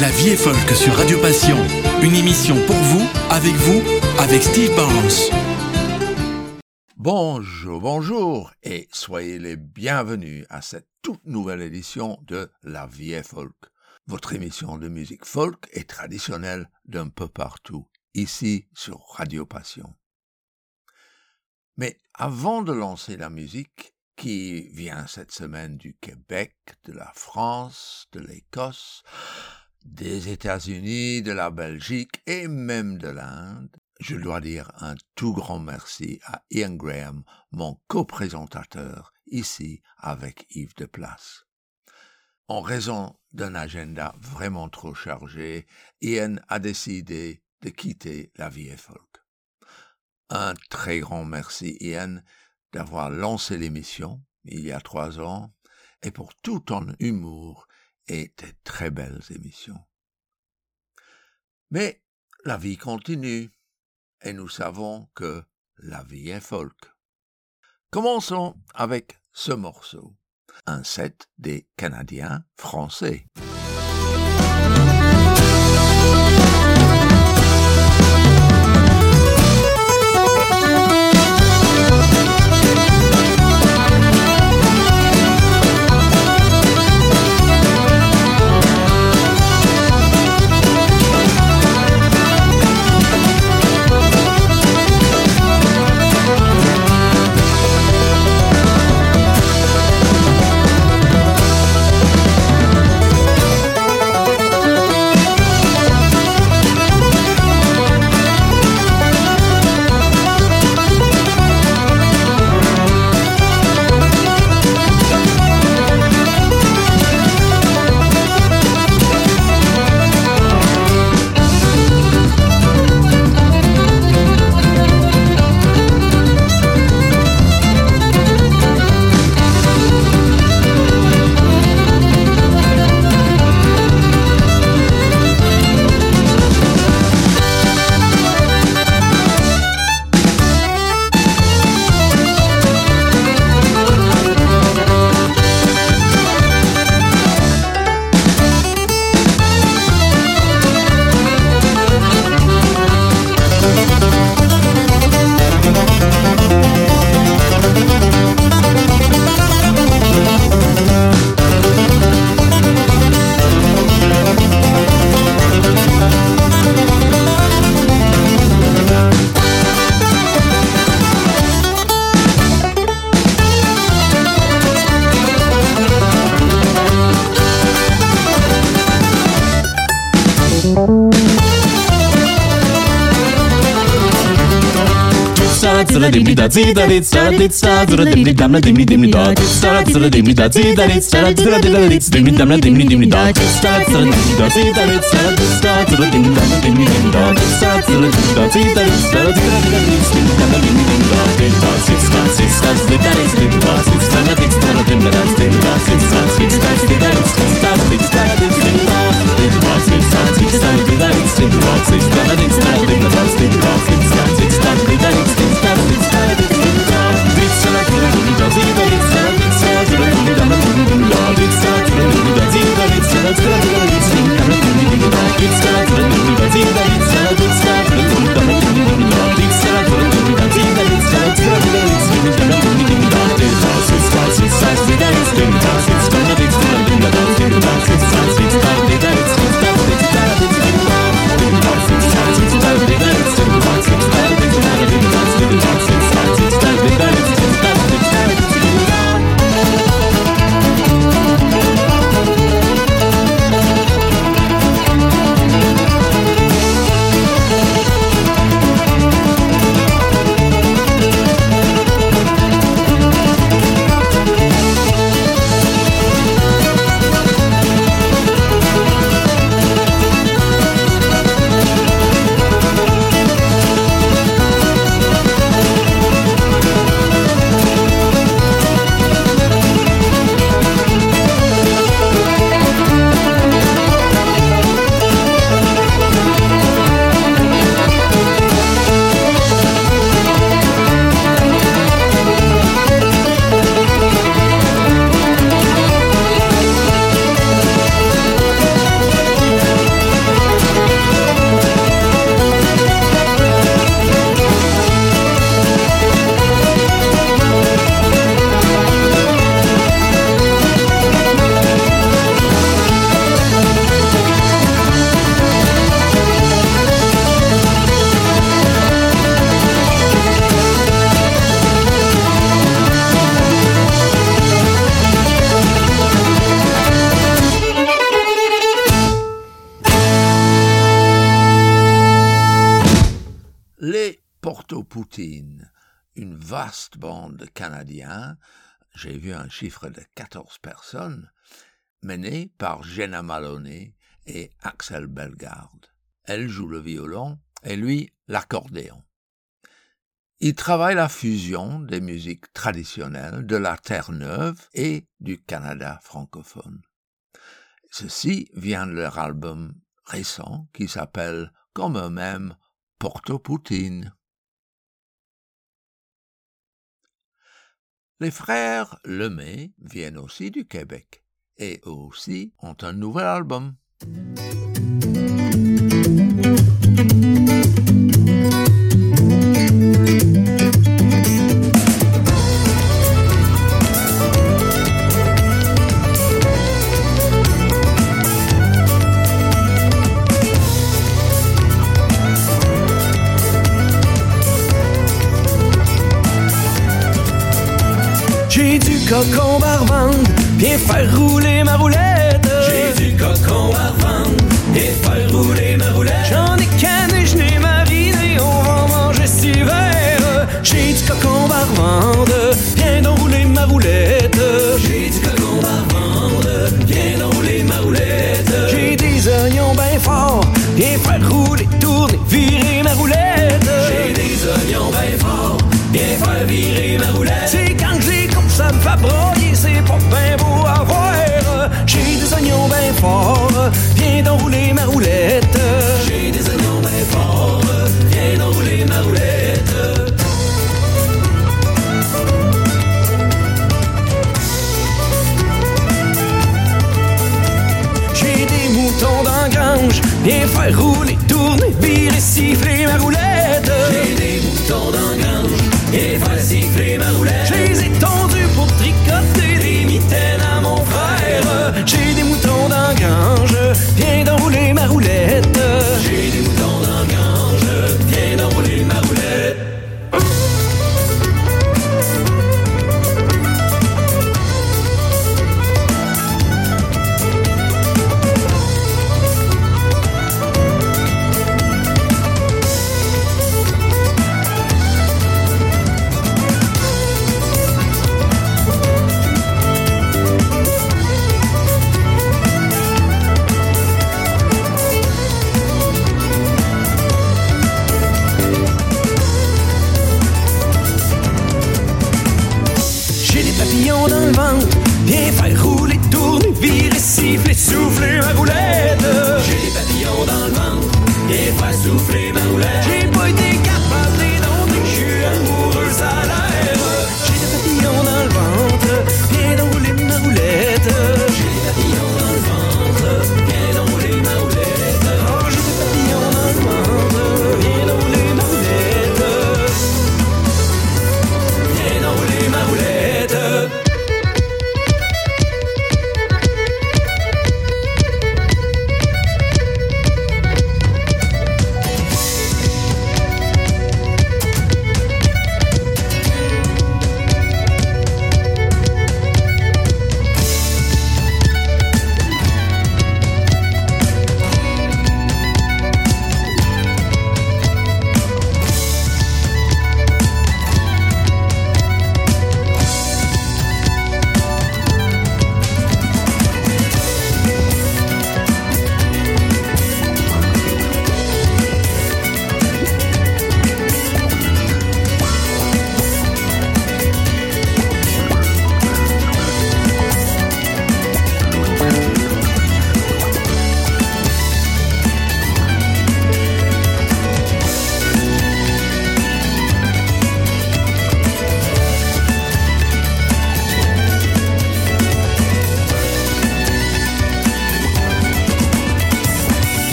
La vie est folk sur Radio Passion. Une émission pour vous, avec vous, avec Steve Barnes. Bonjour, bonjour et soyez les bienvenus à cette toute nouvelle édition de La vie est folk, votre émission de musique folk et traditionnelle d'un peu partout, ici sur Radio Passion. Mais avant de lancer la musique, qui vient cette semaine du Québec, de la France, de l'Écosse, des États-Unis, de la Belgique et même de l'Inde, je dois dire un tout grand merci à Ian Graham, mon co-présentateur, ici avec Yves de Place. En raison d'un agenda vraiment trop chargé, Ian a décidé de quitter la vie folk. Un très grand merci, Ian, d'avoir lancé l'émission il y a trois ans et pour tout ton humour tes très belles émissions. Mais la vie continue et nous savons que la vie est folk. Commençons avec ce morceau, un set des Canadiens français. Six bateau Poutine, une vaste bande de Canadiens, j'ai vu un chiffre de 14 personnes, menée par Jenna Maloney et Axel Bellegarde. Elle joue le violon et lui l'accordéon. Il travaille la fusion des musiques traditionnelles de la Terre-Neuve et du Canada francophone. Ceci vient de leur album récent qui s'appelle, comme eux-mêmes, Porto Poutine. Les frères Lemay viennent aussi du Québec et eux aussi ont un nouvel album. coco barbande, viens faire rouler know who they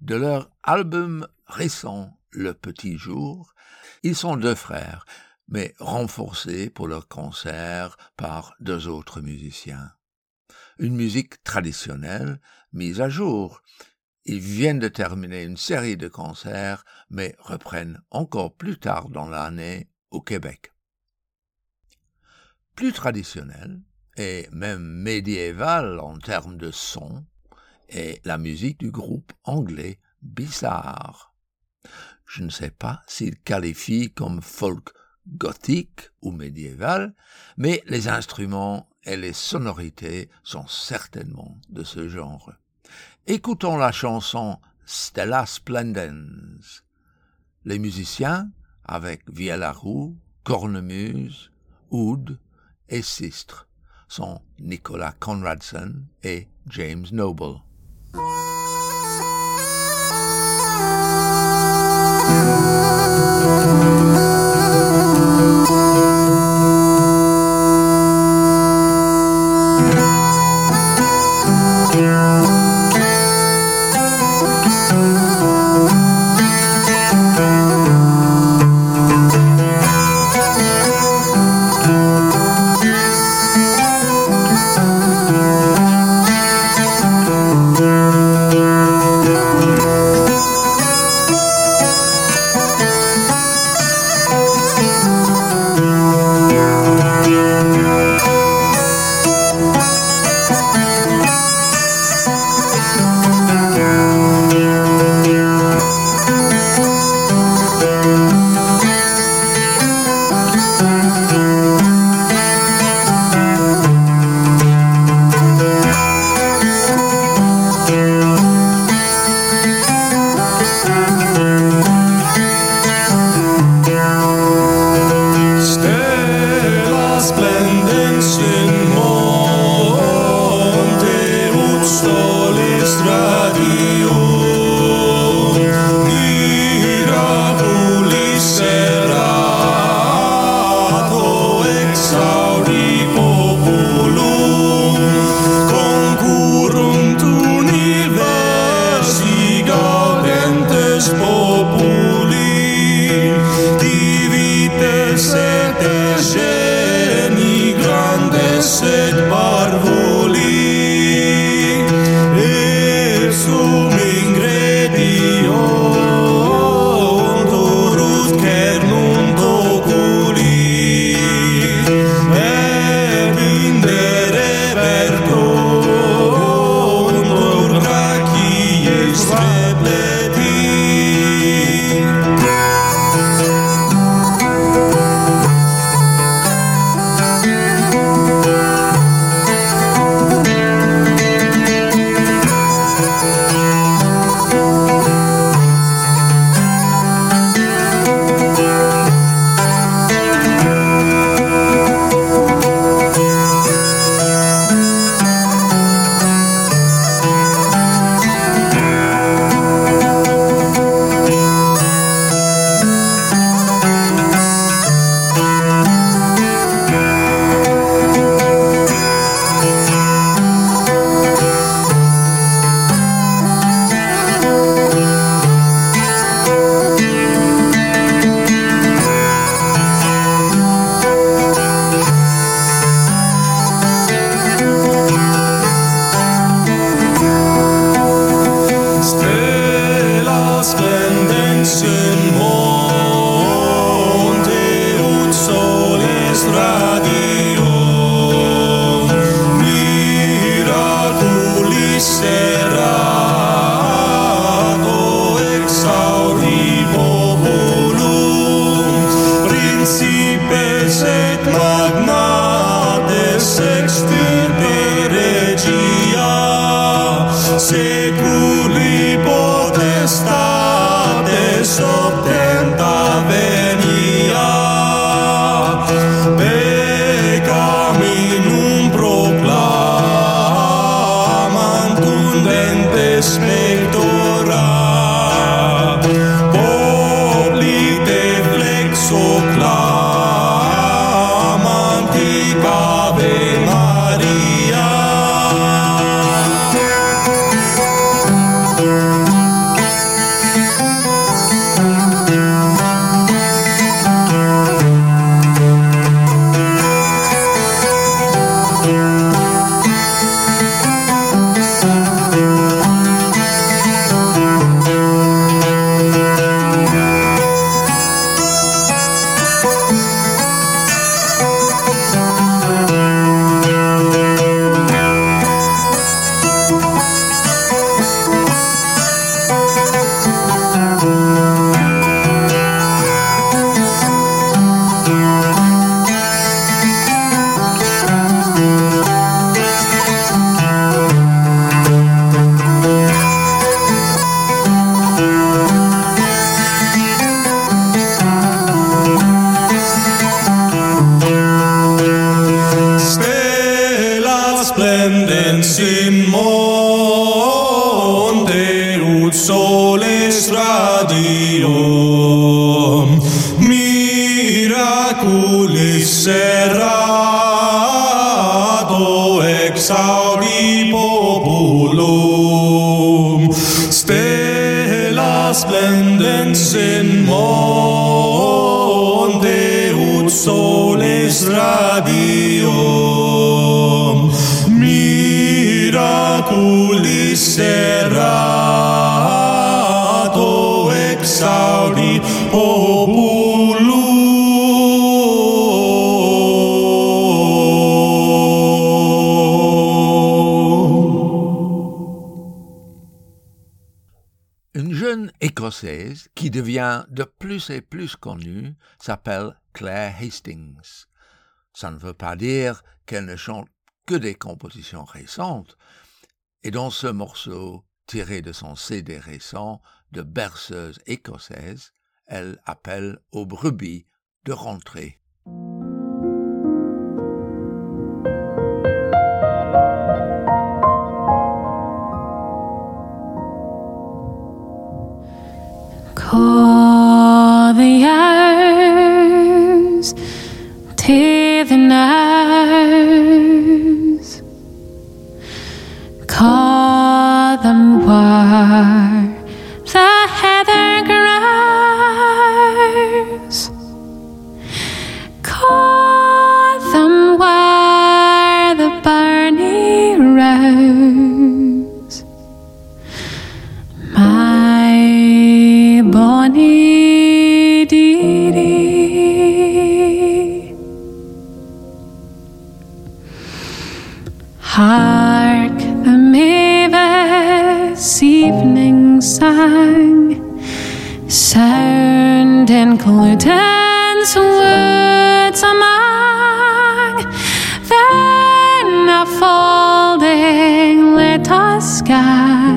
De leur album récent Le Petit Jour, ils sont deux frères, mais renforcés pour leur concert par deux autres musiciens. Une musique traditionnelle mise à jour. Ils viennent de terminer une série de concerts, mais reprennent encore plus tard dans l'année au Québec. Plus traditionnel, et même médiéval en termes de son, est la musique du groupe anglais Bizarre. Je ne sais pas s'il qualifie comme folk gothique ou médiéval, mais les instruments et les sonorités sont certainement de ce genre. Écoutons la chanson Stella Splendens. Les musiciens, avec Viella Roux, Cornemuse, Oud et Sistre, sont Nicolas Conradson et James Noble. Música Qui devient de plus et plus connue s'appelle Claire Hastings. Ça ne veut pas dire qu'elle ne chante que des compositions récentes, et dans ce morceau tiré de son CD récent de berceuse écossaise, elle appelle aux brebis de rentrer. Hear the noise. call them wise. pollutants words among then a folding little sky.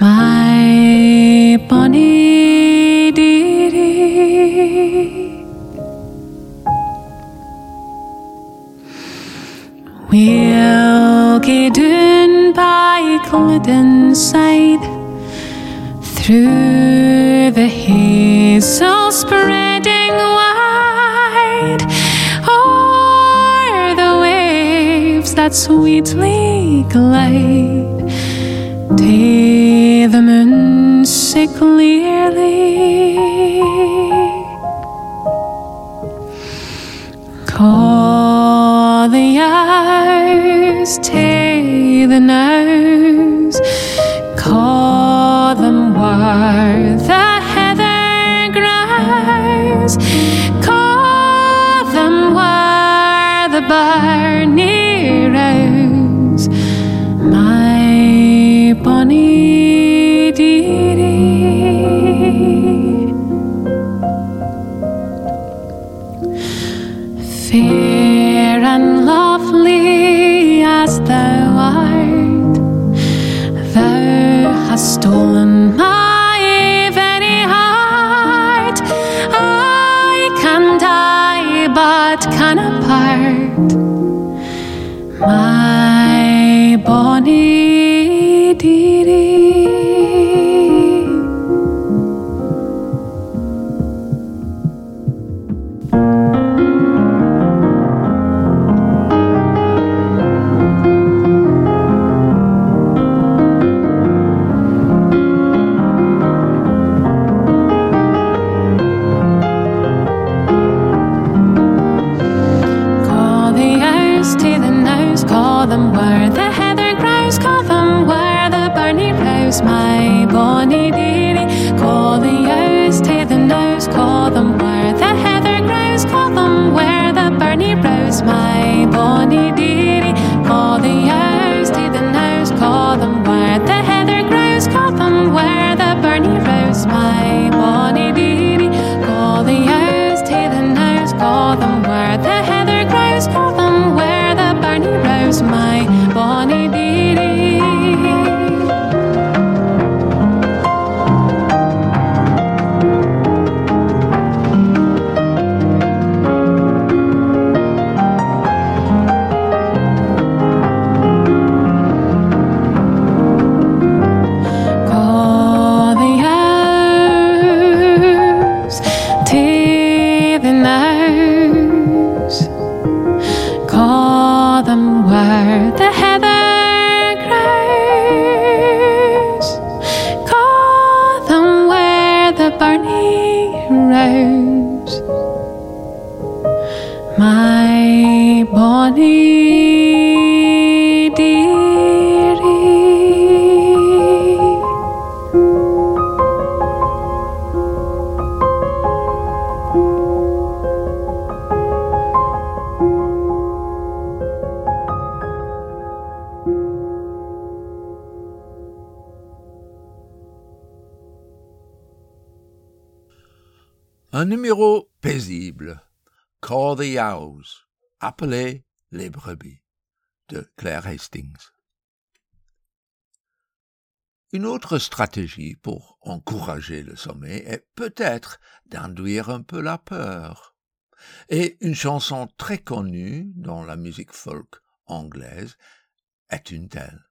My bonnie dearie we'll get in by Glidden side through that sweetly glide to the moon so clearly. Call the hours to the nose, les brebis, de Claire Hastings. Une autre stratégie pour encourager le sommeil est peut-être d'induire un peu la peur. Et une chanson très connue dans la musique folk anglaise est une telle.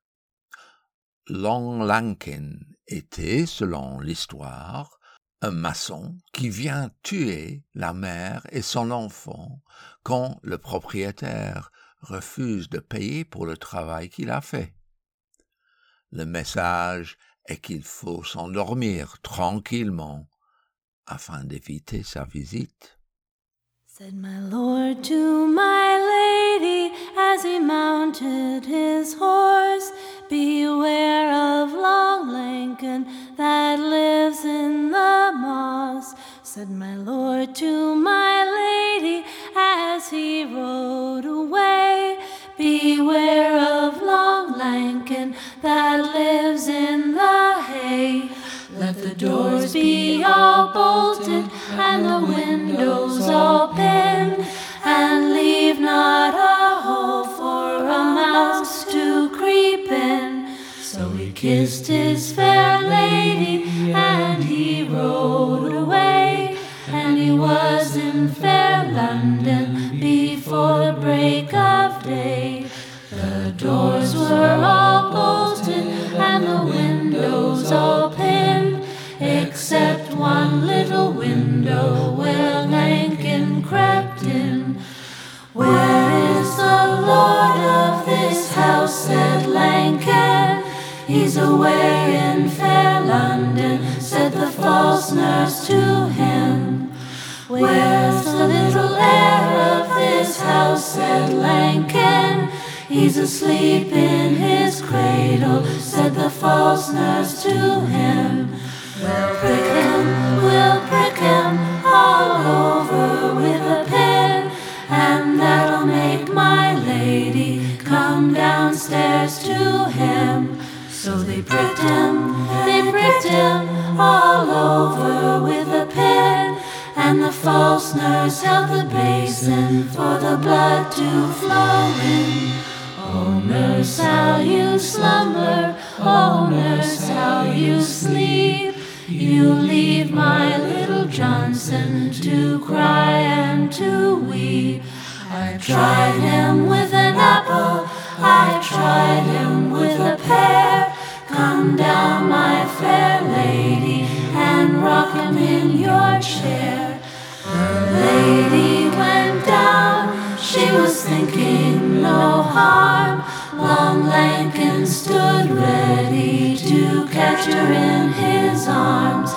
Long Lankin était, selon l'histoire, un maçon qui vient tuer la mère et son enfant quand le propriétaire refuse de payer pour le travail qu'il a fait. Le message est qu'il faut s'endormir tranquillement afin d'éviter sa visite. Said my lord to my lady as he mounted his horse, Beware of Long Lincoln that lives in the moss. Said my lord to my lady as he rode away, Beware of Long Lincoln that lives in the hay. Let the doors be all bolted and the windows all pinned, and leave not a hole for a mouse kissed his fair lady and he rode away, and he was in fair London before the break of day. The doors were all bolted and the windows all pinned, except one little window where Lincoln crept in. Where is the lord of this house? said Lincoln. He's away in fair London, said the false nurse to him. Where's the little heir of this house? said Lincoln. He's asleep in his cradle, said the false nurse to him. We'll prick him, Him, they pricked him all over with a pin, and the false nurse held the basin for the blood to flow in. Oh, nurse, how you slumber, oh, nurse, how you sleep. You leave my little Johnson to cry and to weep. I tried him with an apple, I tried him with a pear. Come down, my fair lady, and rock him in your chair. The lady went down, she was thinking no harm. Long Lincoln stood ready to catch her in his arms.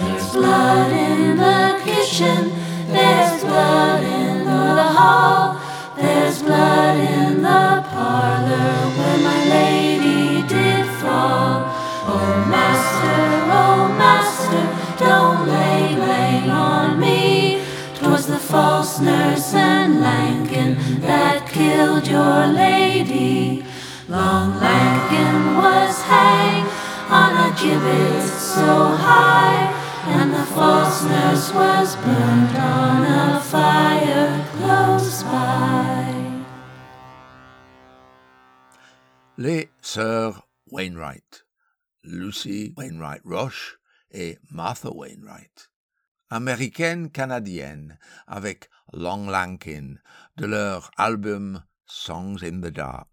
There's blood in the kitchen, there's blood in the hall, there's blood in the nurse and Lankin that killed your lady. Long Lankin was hanged on a gibbet so high, and the false nurse was burned on a fire close by. Les sœurs Wainwright, Lucy Wainwright Roche et Martha Wainwright, américaines canadiennes avec Long Lankin de leur album Songs in the Dark.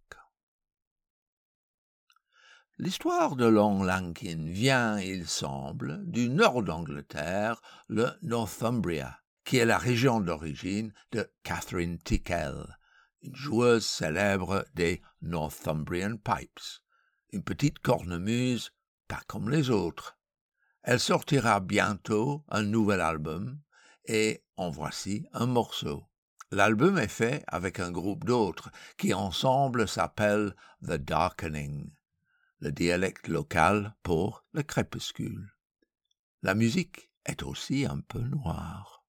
L'histoire de Long Lankin vient, il semble, du nord d'Angleterre, le Northumbria, qui est la région d'origine de Catherine Tickell, une joueuse célèbre des Northumbrian Pipes, une petite cornemuse pas comme les autres. Elle sortira bientôt un nouvel album et en voici un morceau. L'album est fait avec un groupe d'autres qui ensemble s'appellent The Darkening, le dialecte local pour le crépuscule. La musique est aussi un peu noire.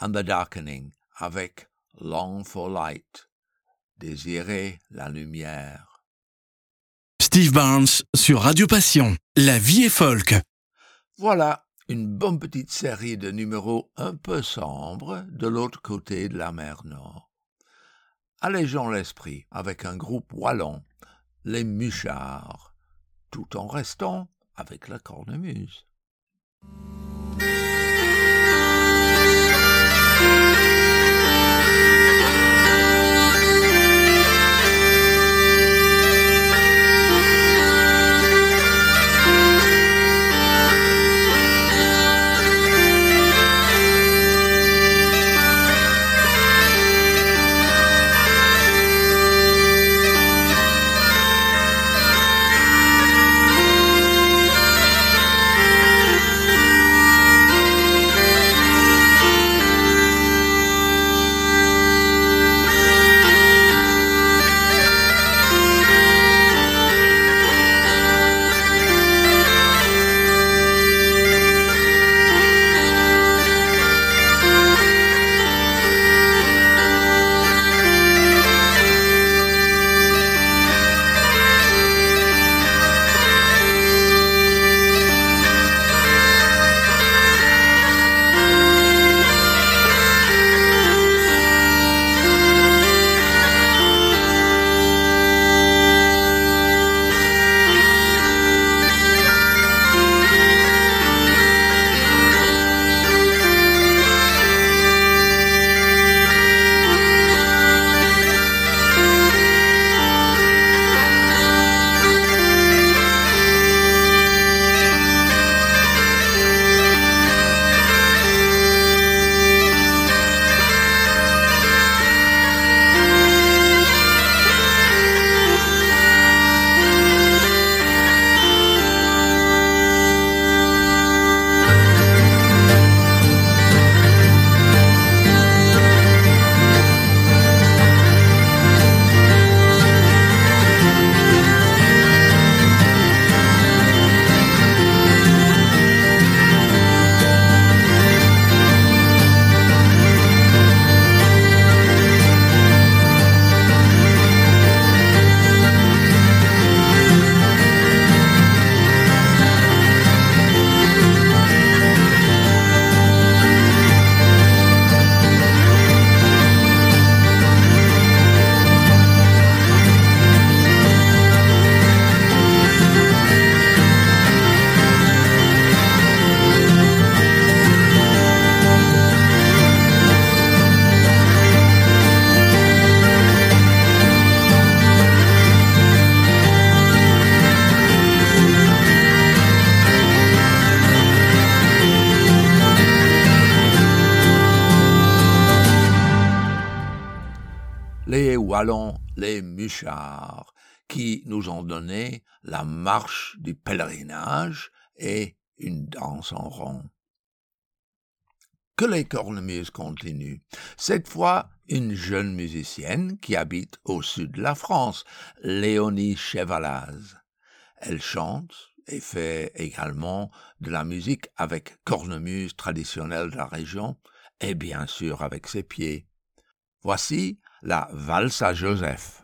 And the Darkening avec Long for Light. Désirer la lumière. Steve Barnes sur Radio Passion. La vie est folk. Voilà une bonne petite série de numéros un peu sombres de l'autre côté de la mer Nord. Allégeons l'esprit avec un groupe wallon, les Muchards, tout en restant avec la cornemuse. Les Muchards, qui nous ont donné la marche du pèlerinage et une danse en rond. Que les cornemuses continuent. Cette fois, une jeune musicienne qui habite au sud de la France, Léonie Chevalaz. Elle chante et fait également de la musique avec cornemuse traditionnelle de la région et bien sûr avec ses pieds. Voici la valse à Joseph.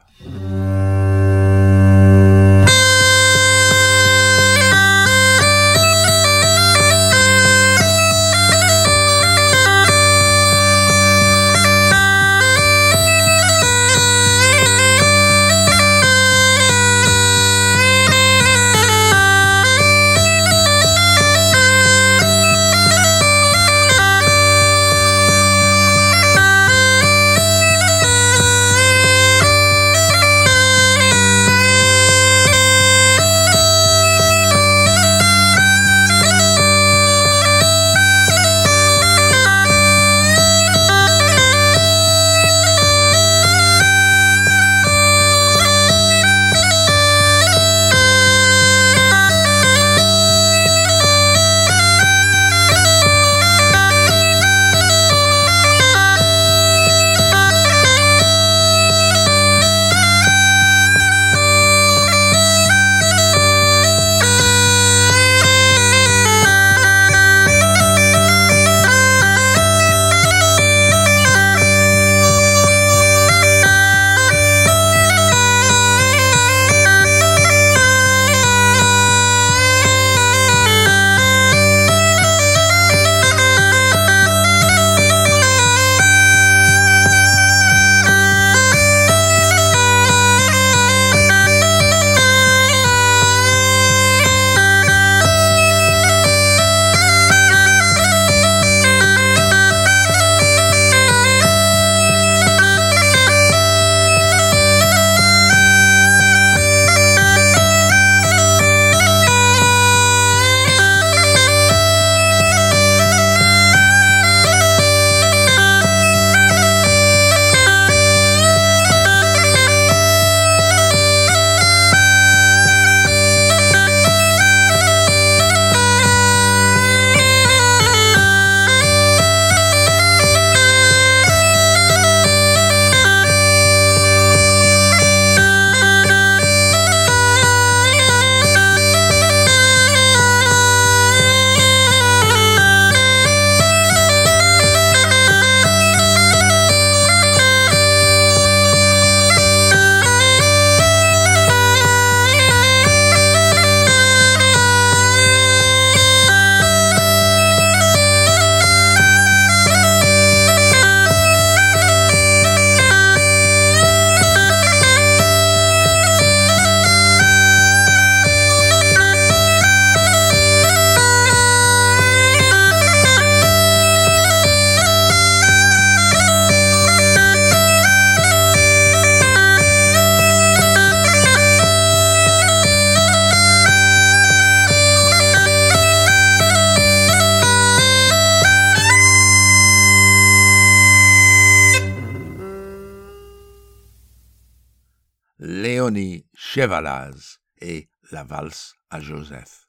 Chevalaz et la valse à Joseph.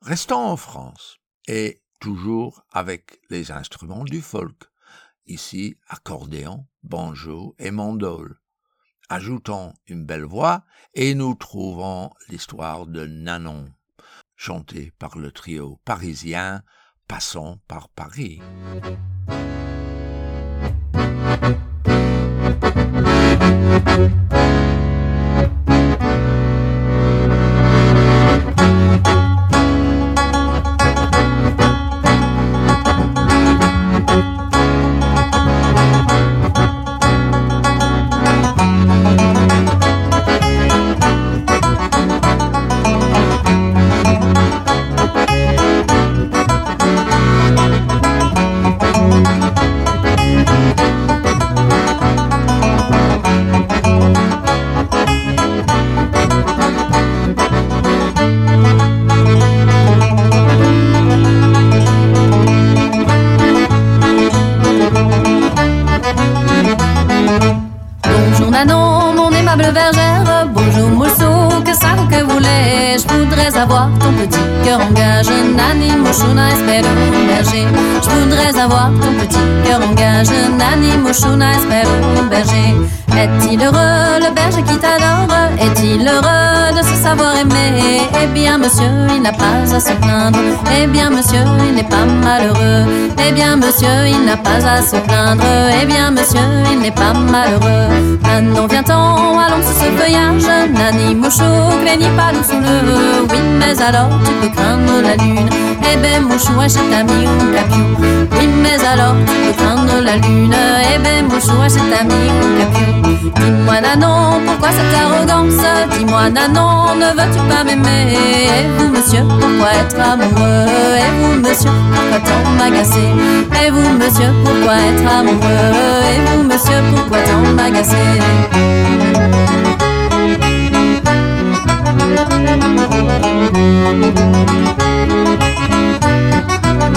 Restons en France et toujours avec les instruments du folk, ici accordéon, banjo et mandole. Ajoutons une belle voix et nous trouvons l'histoire de Nanon, chantée par le trio parisien Passons par Paris. Gage. Nani Moshuna, espère un berger. Est-il heureux, le berger qui t'adore? Est-il heureux de se savoir aimer? Eh bien, monsieur, il n'a pas à se plaindre. Eh bien, monsieur, il n'est pas malheureux. Eh bien, monsieur, il n'a pas à se plaindre. Eh bien, monsieur, il n'est pas malheureux. Maintenant, viens-t'en, allons sous ce feuillage. Nani Mouchou, craignez pas nous sous le. Oui, mais alors, tu peux craindre la lune. Eh ben, Mouchou, achète ami ou capiou. Oui, mais alors, tu peux craindre la lune. Eh ben, Mouchou, achète capiou. Dis-moi Nanon, pourquoi cette arrogance? Dis-moi Nanon, ne veux-tu pas m'aimer? Et vous monsieur, pourquoi être amoureux? Et vous monsieur, pourquoi tant m'agacer? Et vous monsieur, pourquoi être amoureux? Et vous monsieur, pourquoi tant m'agacer?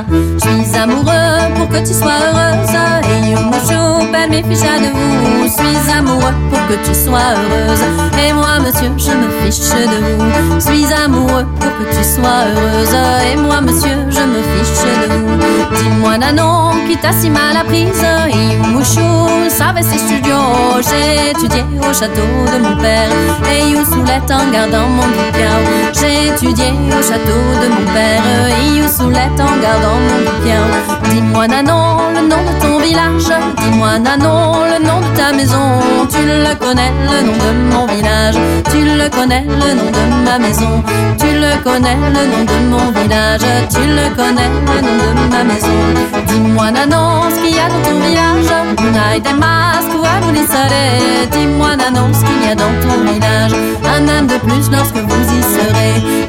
Je suis amoureux pour que tu sois heureuse. Et Yumosho, perd mes fiches de vous Je suis amoureux pour que tu sois heureuse. Et moi monsieur, je me fiche de vous. Je suis amoureux pour que tu sois heureuse. Et moi monsieur, je me fiche de vous. Dis-moi Nanon, qui t'a si mal apprise? Et Yumosho, savait ses studios J'ai étudié au château de mon père. Et You soulette en gardant mon bouquin au château de mon père. Et You soulette en gardant mon bouquin. Dis-moi Nanon, le nom de ton village. Dis-moi Nanon, le nom de ta maison. Tu le connais, le nom de mon village. Tu le connais, le nom de ma maison. Tu le connais, le nom de mon village. Tu le connais, le nom de ma maison. Dis-moi Nanon, ce qu'il y a dans ton village. Unai des masques, vous les Dis-moi Nanon, ce qu'il y a dans ton village. Un âne de plus lorsque vous y serez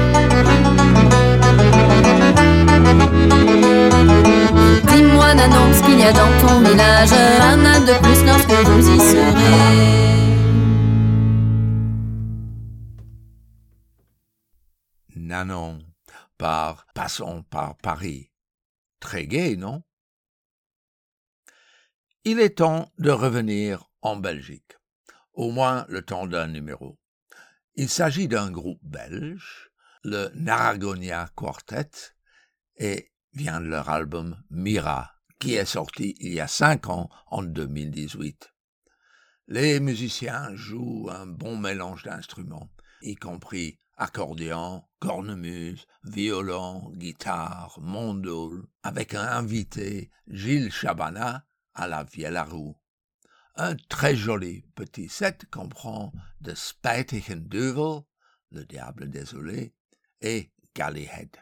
Nanon, par Passons par Paris. Très gai, non? Il est temps de revenir en Belgique, au moins le temps d'un numéro. Il s'agit d'un groupe belge, le Naragonia Quartet, et vient de leur album Mira qui est sorti il y a cinq ans, en 2018. Les musiciens jouent un bon mélange d'instruments, y compris accordéon, cornemuse, violon, guitare, mondole, avec un invité, Gilles Chabana, à la vielle à roue. Un très joli petit set comprend The Spijtigen Duvel, le diable désolé, et Gallyhead.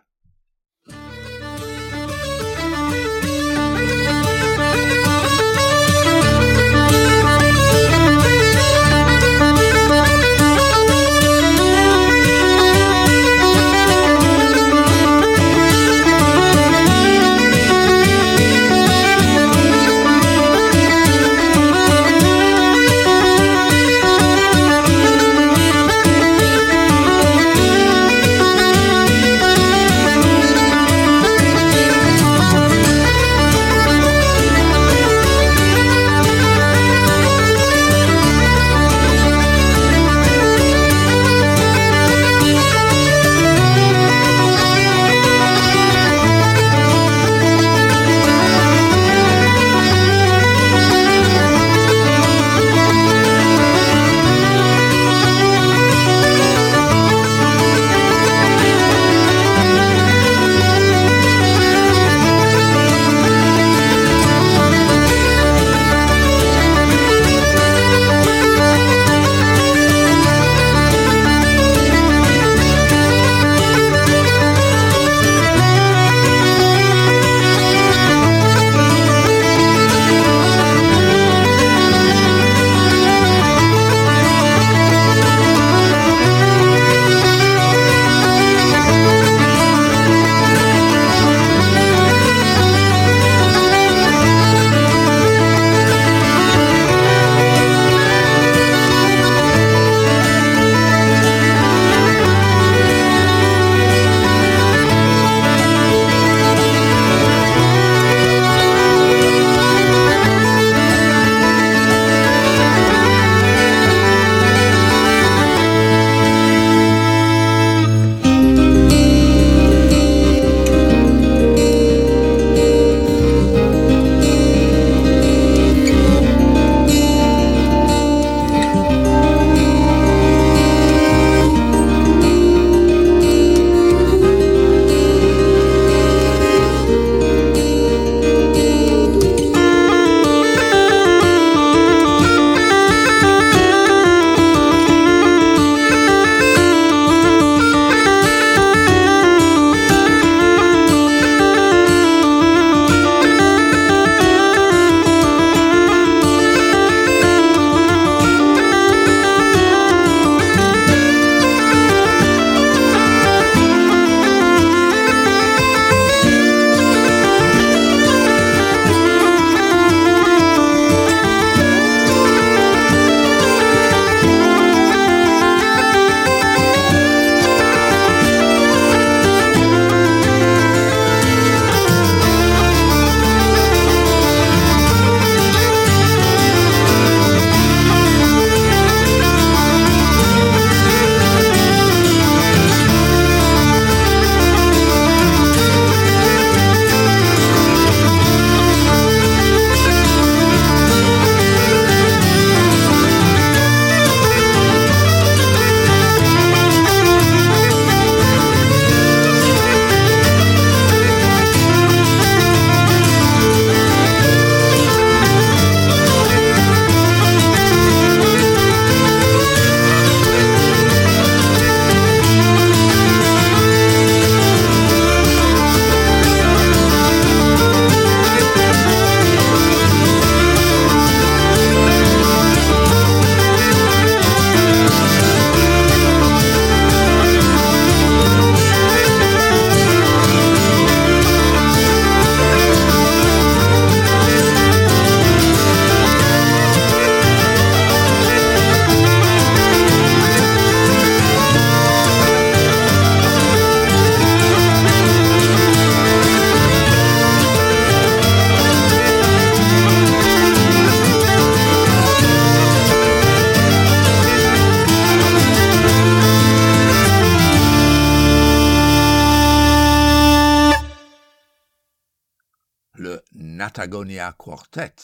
Quartet.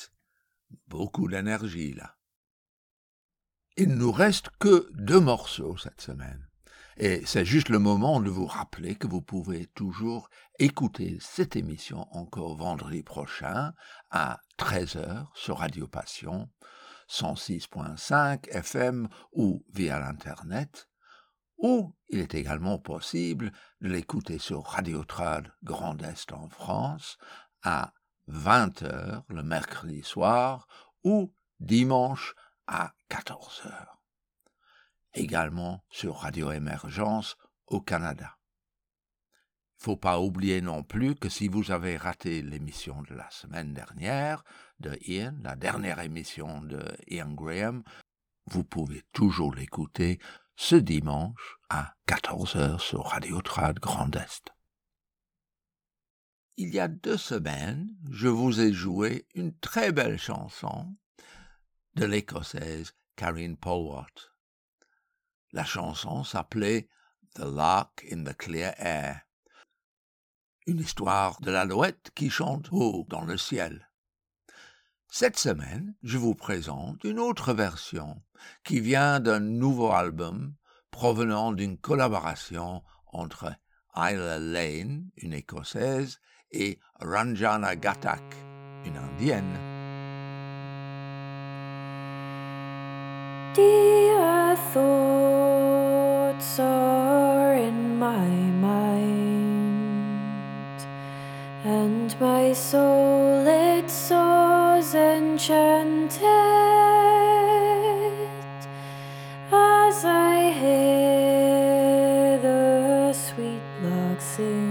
Beaucoup d'énergie là. Il nous reste que deux morceaux cette semaine. Et c'est juste le moment de vous rappeler que vous pouvez toujours écouter cette émission encore vendredi prochain à 13h sur Radio Passion, 106.5 FM ou via l'Internet, ou il est également possible de l'écouter sur Radio Trad Grand Est en France à 20h le mercredi soir ou dimanche à 14h également sur Radio Émergence au Canada. Faut pas oublier non plus que si vous avez raté l'émission de la semaine dernière de Ian, la dernière émission de Ian Graham, vous pouvez toujours l'écouter ce dimanche à 14h sur Radio Trad Grand Est. Il y a deux semaines, je vous ai joué une très belle chanson de l'écossaise Karine Polwart. La chanson s'appelait The Lark in the Clear Air. Une histoire de l'alouette qui chante haut dans le ciel. Cette semaine, je vous présente une autre version qui vient d'un nouveau album provenant d'une collaboration entre Isla Lane, une écossaise, et Ranjana Gatak, une indienne. Dear thoughts are in my mind, and my soul it soars enchanted as I hear the sweet lark sing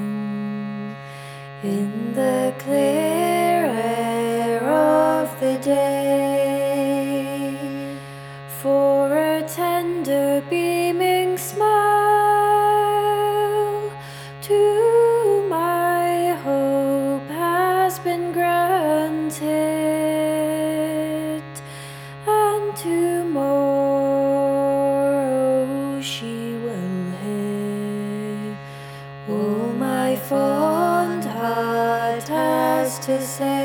to say.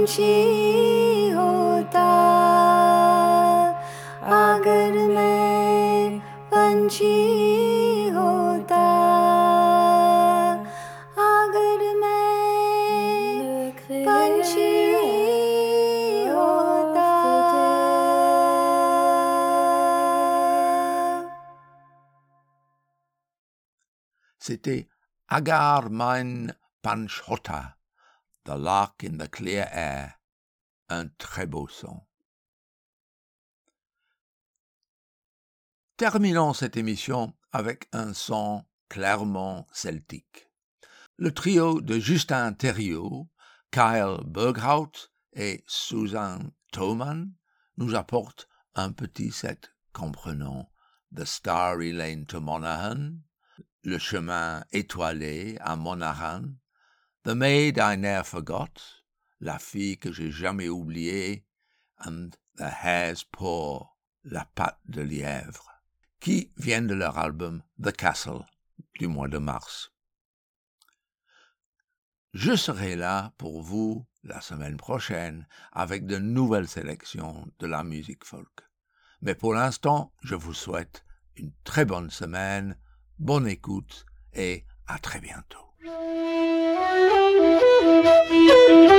पंछी होता अगर मैं पंछी होता अगर मैं पंछी होता C'était Agar mein Panchota, The Lark in the Clear Air, un très beau son. Terminons cette émission avec un son clairement celtique. Le trio de Justin Thériault, Kyle Berghout et Susan Thoman nous apportent un petit set comprenant The Starry Lane to Monaghan, Le chemin étoilé à Monaghan, The Maid I Never Forgot, La fille que j'ai jamais oubliée, and The Hare's Paw, La patte de lièvre, qui viennent de leur album The Castle du mois de mars. Je serai là pour vous la semaine prochaine avec de nouvelles sélections de la musique folk. Mais pour l'instant, je vous souhaite une très bonne semaine, bonne écoute et à très bientôt. thank you